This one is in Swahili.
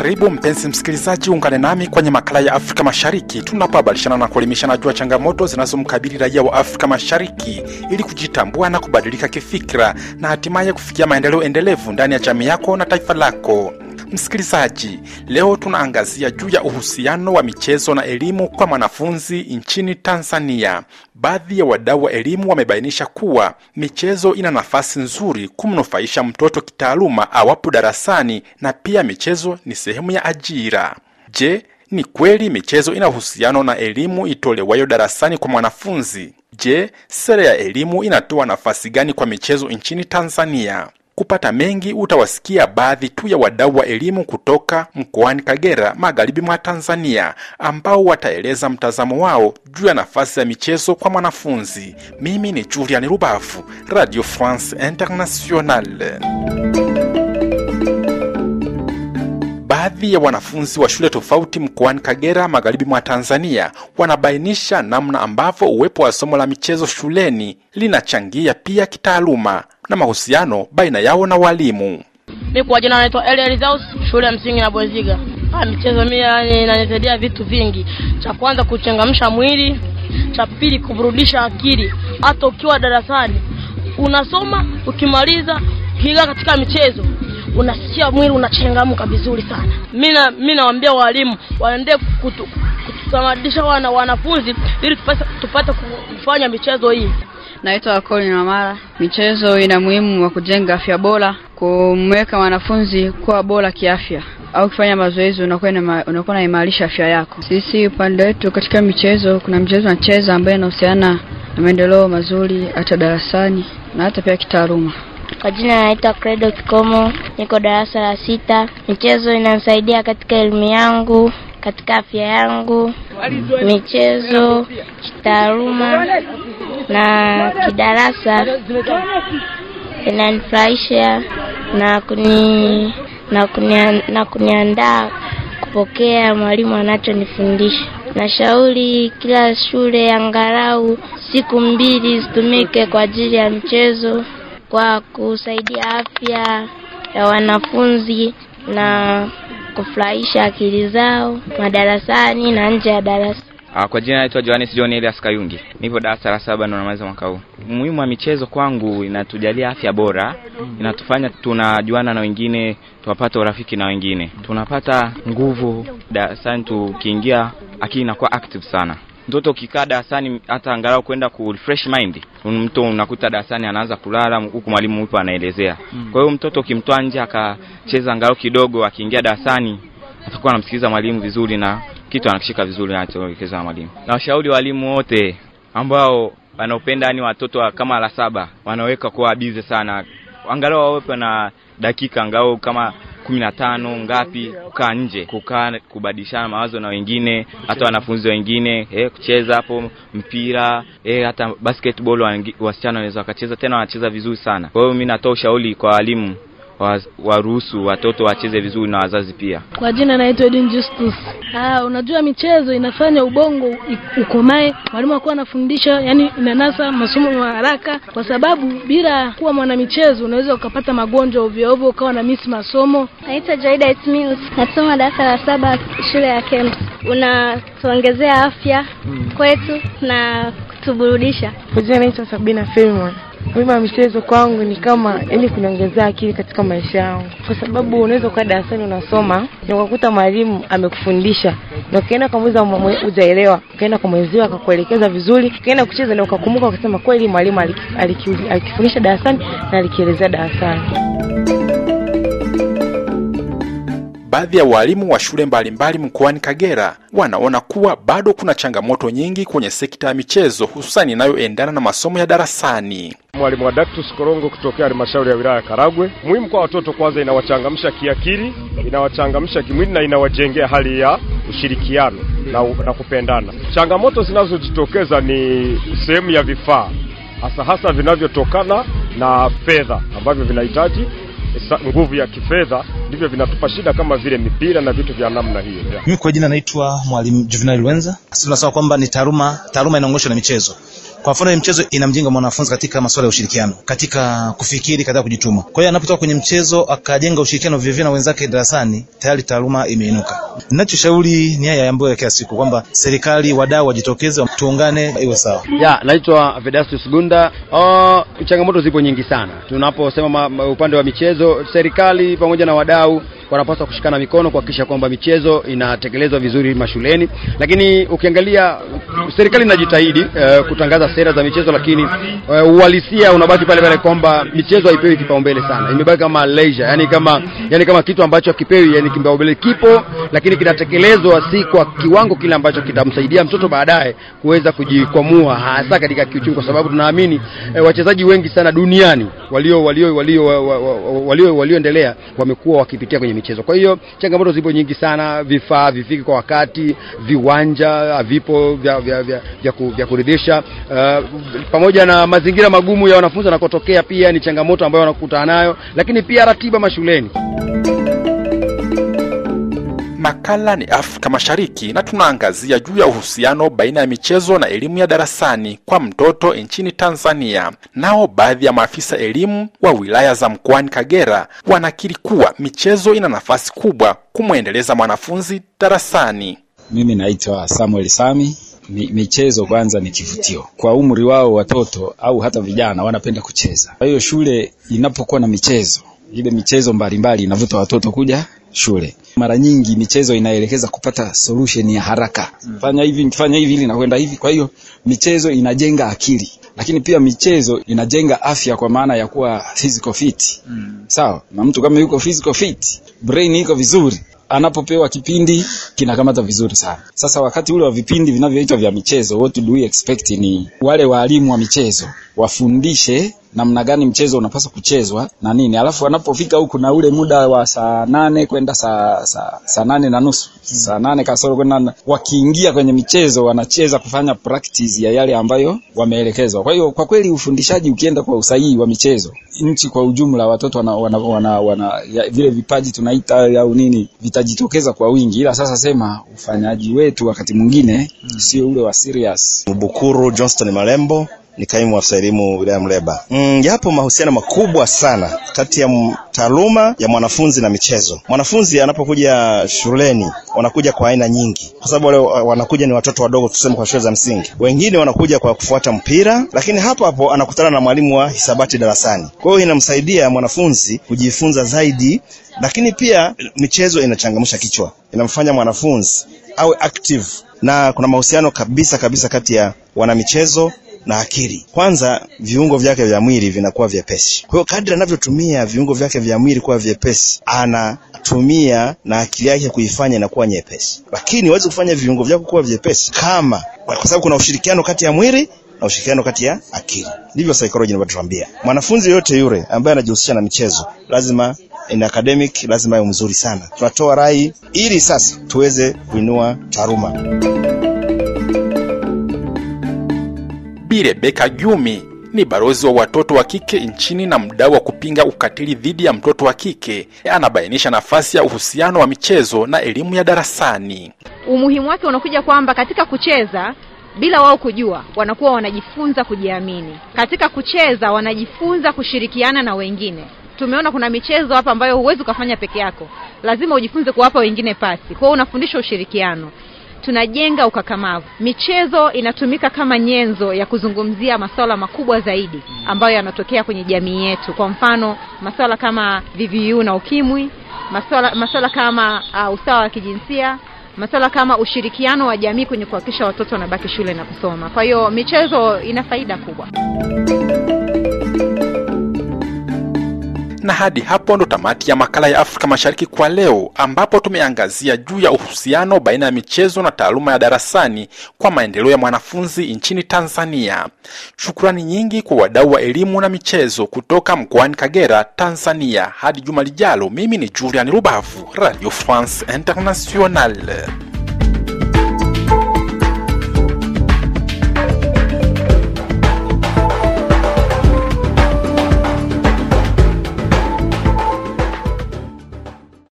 Karibu mpenzi msikilizaji, ungane nami kwenye makala ya Afrika Mashariki tunapobadilishana na kuelimishana juu ya changamoto zinazomkabili raia wa Afrika Mashariki ili kujitambua na kubadilika kifikira na hatimaye kufikia maendeleo endelevu ndani ya jamii yako na taifa lako. Msikilizaji, leo tunaangazia juu ya uhusiano wa michezo na elimu kwa mwanafunzi nchini Tanzania. Baadhi ya wadau wa elimu wamebainisha kuwa michezo ina nafasi nzuri kumnufaisha mtoto kitaaluma awapo darasani, na pia michezo ni sehemu ya ajira. Je, ni kweli michezo ina uhusiano na elimu itolewayo darasani kwa mwanafunzi? Je, sera ya elimu inatoa nafasi gani kwa michezo nchini Tanzania? Kupata mengi utawasikia baadhi tu ya wadau wa elimu kutoka mkoani Kagera, magharibi mwa Tanzania, ambao wataeleza mtazamo wao juu ya nafasi ya michezo kwa mwanafunzi. Mimi ni Julian Rubavu, Radio France Internationale. Baadhi ya wanafunzi wa shule tofauti mkoani Kagera, magharibi mwa Tanzania, wanabainisha namna ambavyo uwepo wa somo la michezo shuleni linachangia pia kitaaluma na mahusiano baina yao na walimu. Mi kwa jina naitwa Elielizaus, shule ya msingi na Boziga. Ah, michezo mimi inanisaidia vitu vingi. Cha kwanza kuchangamsha mwili, cha pili kuburudisha akili. Hata ukiwa darasani unasoma, ukimaliza ukiingia katika michezo unasikia mwili unachangamka vizuri sana. Mimi na mimi nawaambia walimu waende kutu, kututamadisha wana wanafunzi ili tupate kufanya michezo hii. Naitwa Colin Mamara. Michezo ina muhimu wa kujenga afya bora, kumweka mwanafunzi kuwa bora kiafya au kufanya mazoezi unakuwa unaimarisha afya yako. Sisi upande wetu katika michezo, kuna mchezo nacheza ambaye inahusiana na maendeleo mazuri hata darasani na hata pia kitaaluma. Kwa jina naitwa Credo Kikomo, niko darasa la sita. Michezo inanisaidia katika elimu yangu, katika afya yangu, michezo, kitaaluma na kidarasa inanifurahisha na kuni na kunia, na kuniandaa kupokea mwalimu anachonifundisha. Nashauri kila shule angalau siku mbili zitumike kwa ajili ya michezo kwa kusaidia afya ya wanafunzi na kufurahisha akili zao madarasani na nje ya darasa. Kwa jina naitwa Johannes John Elias Kayungi, nipo darasa la saba na namaliza mwaka huu. Umuhimu wa michezo kwangu, inatujalia afya bora, inatufanya tunajuana na wengine, tunapata urafiki na wengine, tunapata nguvu darasani. Tukiingia akili inakuwa active sana. Mtoto ukikaa darasani hata angalau kwenda ku refresh mind, mtu unakuta darasani anaanza kulala huku mwalimu yupo anaelezea. Kwa hiyo mtoto ukimtoa nje akacheza angalau kidogo, akiingia darasani atakuwa anamsikiliza mwalimu vizuri na kitu anakishika vizuri anachoelekeza mwalimu. Na washauri walimu wote ambao wanaopenda yani watoto kama la saba wanaweka kuwa bize sana, angalau wawepo na dakika angalau kama kumi na tano ngapi, kukaa nje, kukaa kubadilishana mawazo na wengine, hata wanafunzi wengine eh, kucheza hapo mpira eh, hata basketball wasichana wanaweza wakacheza, tena wanacheza vizuri sana. Kwa hiyo mimi natoa ushauri kwa walimu waruhusu watoto wacheze vizuri na wazazi pia. Kwa jina naitwa Edwin Justus. Ah, unajua michezo inafanya ubongo ukomae, mwalimu akuwa anafundisha, yani inanasa masomo haraka, kwa sababu bila kuwa mwanamichezo unaweza ukapata magonjwa ovyo ovyo, ukawa na misi masomo. Naitwa Joida Ismail, nasoma darasa la saba shule ya Kemp. Unatuongezea afya hmm, kwetu na kutuburudisha. Kwa naitwa Sabina Filmon. Wa michezo kwangu ni kama ili kuniongezea akili katika maisha yangu, kwa sababu unaweza ukaa darasani unasoma na ukakuta mwalimu amekufundisha na ukaenda kamuuza ujaelewa, ukaenda kwa mwenzio akakuelekeza vizuri, ukaenda kucheza na ukakumbuka, ukasema kweli mwalimu alikifundisha darasani na alikielezea darasani. Baadhi ya walimu wa shule mbalimbali mkoani Kagera wanaona kuwa bado kuna changamoto nyingi kwenye sekta ya michezo hususani inayoendana na masomo ya darasani. Mwalimu wa Korongo kutokea halmashauri ya wilaya ya Karagwe. Muhimu kwa watoto, kwanza inawachangamsha kiakili, inawachangamsha kimwili na inawajengea hali ya ushirikiano na, na kupendana. Changamoto zinazojitokeza ni sehemu ya vifaa, hasa hasa vinavyotokana na fedha ambavyo vinahitaji nguvu ya kifedha ndivyo vinatupa shida kama vile mipira na vitu vya namna hiyo. Mimi kwa jina naitwa Mwalimu Juvenal Lwenza. Sisi tunasema kwamba ni taaluma, taaluma inaongoshwa na michezo. Kwa mfano, michezo inamjenga mwanafunzi katika masuala ya ushirikiano, katika kufikiri, katika kujituma. Kwa hiyo anapotoka kwenye mchezo akajenga ushirikiano vivyo na wenzake darasani, tayari taaluma imeinuka. Ninachoshauri ni haya ambayo ya kila siku kwamba serikali, wadau wajitokeze, tuungane, iwe sawa. Ya, naitwa Vedastus Gunda. Uh, changamoto zipo nyingi sana. Tunaposema ma, ma, upande wa michezo, serikali pamoja na wadau wanapaswa kushikana mikono kuhakikisha kwamba michezo inatekelezwa vizuri mashuleni, lakini ukiangalia serikali inajitahidi uh, kutangaza sera za michezo, lakini uh, uhalisia unabaki pale pale kwamba michezo haipewi kipaumbele sana, imebaki kama leisure, yani kama yani kama kitu ambacho kipewi, yani kipaumbele kipo, lakini kinatekelezwa si kwa kiwango kile ambacho kitamsaidia mtoto baadaye kuweza kujikwamua hasa katika kiuchumi, kwa sababu tunaamini uh, wachezaji wengi sana duniani walio walio walio walio walioendelea wamekuwa wakipitia kwenye michezo. Kwa hiyo changamoto zipo nyingi sana, vifaa vifiki kwa wakati, viwanja havipo vya vya vya, vya, vya kuridhisha, uh, pamoja na mazingira magumu ya wanafunzi wanakotokea, pia ni changamoto ambayo wanakutana nayo, lakini pia ratiba mashuleni. Makala ni Afrika Mashariki na tunaangazia juu ya uhusiano baina ya michezo na elimu ya darasani kwa mtoto nchini Tanzania. Nao baadhi ya maafisa elimu wa wilaya za mkoani Kagera wanakiri kuwa michezo ina nafasi kubwa kumwendeleza mwanafunzi darasani. Mimi naitwa Samuel Sami. Mi, michezo kwanza ni kivutio kwa umri wao, watoto au hata vijana wanapenda kucheza. Kwa hiyo shule inapokuwa na michezo, ile michezo mbalimbali inavuta watoto kuja shule. Mara nyingi michezo inaelekeza kupata solution ya haraka, fanya hivi, fanya hivi ili nakwenda hivi. Kwa hiyo michezo inajenga akili, lakini pia michezo inajenga afya, kwa maana ya kuwa physical fit. Sawa, na mtu kama yuko physical fit, brain iko vizuri anapopewa kipindi kinakamata vizuri sana. Sasa wakati ule wa vipindi vinavyoitwa vya michezo, what do we expect ni wale waalimu wa michezo wafundishe namna gani mchezo unapaswa kuchezwa na nini, alafu wanapofika huku na ule muda wa saa nane kwenda saa, saa, saa nane na nusu saa nane kasoro kwenda, wakiingia kwenye michezo wanacheza kufanya practice ya yale ambayo wameelekezwa. Kwa hiyo kwa kweli ufundishaji ukienda kwa usahihi wa michezo, nchi kwa ujumla, watoto wana, wana, wana, wana ya, vile vipaji tunaita au nini vitajitokeza kwa wingi, ila sasa sema ufanyaji wetu wakati mwingine hmm, sio ule wa serious. Mbukuru Johnston Malembo ni kaimu afisa elimu wilaya Mleba. Mm, yapo mahusiano makubwa sana kati ya taaluma ya mwanafunzi na michezo. Mwanafunzi anapokuja shuleni wanakuja kwa aina nyingi, kwa sababu wale wanakuja ni watoto wadogo, tuseme kwa shule za msingi. Wengine wanakuja kwa kufuata mpira, lakini hapo hapo anakutana na mwalimu wa hisabati darasani. Kwa hiyo inamsaidia mwanafunzi kujifunza zaidi, lakini pia michezo inachangamsha kichwa, inamfanya mwanafunzi awe active, na kuna mahusiano kabisa kabisa kati ya wanamichezo na akili. Kwanza viungo vyake vya mwili vinakuwa vyepesi. Kwa hiyo kadri anavyotumia viungo vyake vya mwili kuwa vyepesi, anatumia na akili yake kuifanya inakuwa nyepesi. Lakini huwezi kufanya viungo vyako kuwa vyepesi kama, kwa sababu kuna ushirikiano kati ya mwili na ushirikiano kati ya akili. Ndivyo saikolojia inavyotuambia. Mwanafunzi yote yule ambaye anajihusisha na michezo lazima in academic lazima awe mzuri sana. Tunatoa rai ili sasa tuweze kuinua taaluma. Bi Rebeka Jumi ni balozi wa watoto wa kike nchini na mdau wa kupinga ukatili dhidi ya mtoto wa kike. Anabainisha nafasi ya uhusiano wa michezo na elimu ya darasani. Umuhimu wake unakuja kwamba katika kucheza bila wao kujua, wanakuwa wanajifunza kujiamini. Katika kucheza wanajifunza kushirikiana na wengine. Tumeona kuna michezo hapa ambayo huwezi ukafanya peke yako, lazima ujifunze kuwapa wengine pasi. Kwa hiyo unafundisha ushirikiano tunajenga ukakamavu. Michezo inatumika kama nyenzo ya kuzungumzia masuala makubwa zaidi ambayo yanatokea kwenye jamii yetu. Kwa mfano, masuala kama VVU na ukimwi, masuala masuala kama uh, usawa wa kijinsia, masuala kama ushirikiano wa jamii kwenye kuhakikisha watoto wanabaki shule na kusoma. Kwa hiyo michezo ina faida kubwa. Na hadi hapo ndo tamati ya makala ya Afrika Mashariki kwa leo, ambapo tumeangazia juu ya uhusiano baina ya michezo na taaluma ya darasani kwa maendeleo ya mwanafunzi nchini Tanzania. Shukrani nyingi kwa wadau wa elimu na michezo kutoka mkoani Kagera, Tanzania. Hadi juma lijalo, mimi ni Julian Rubavu, Radio France Internationale.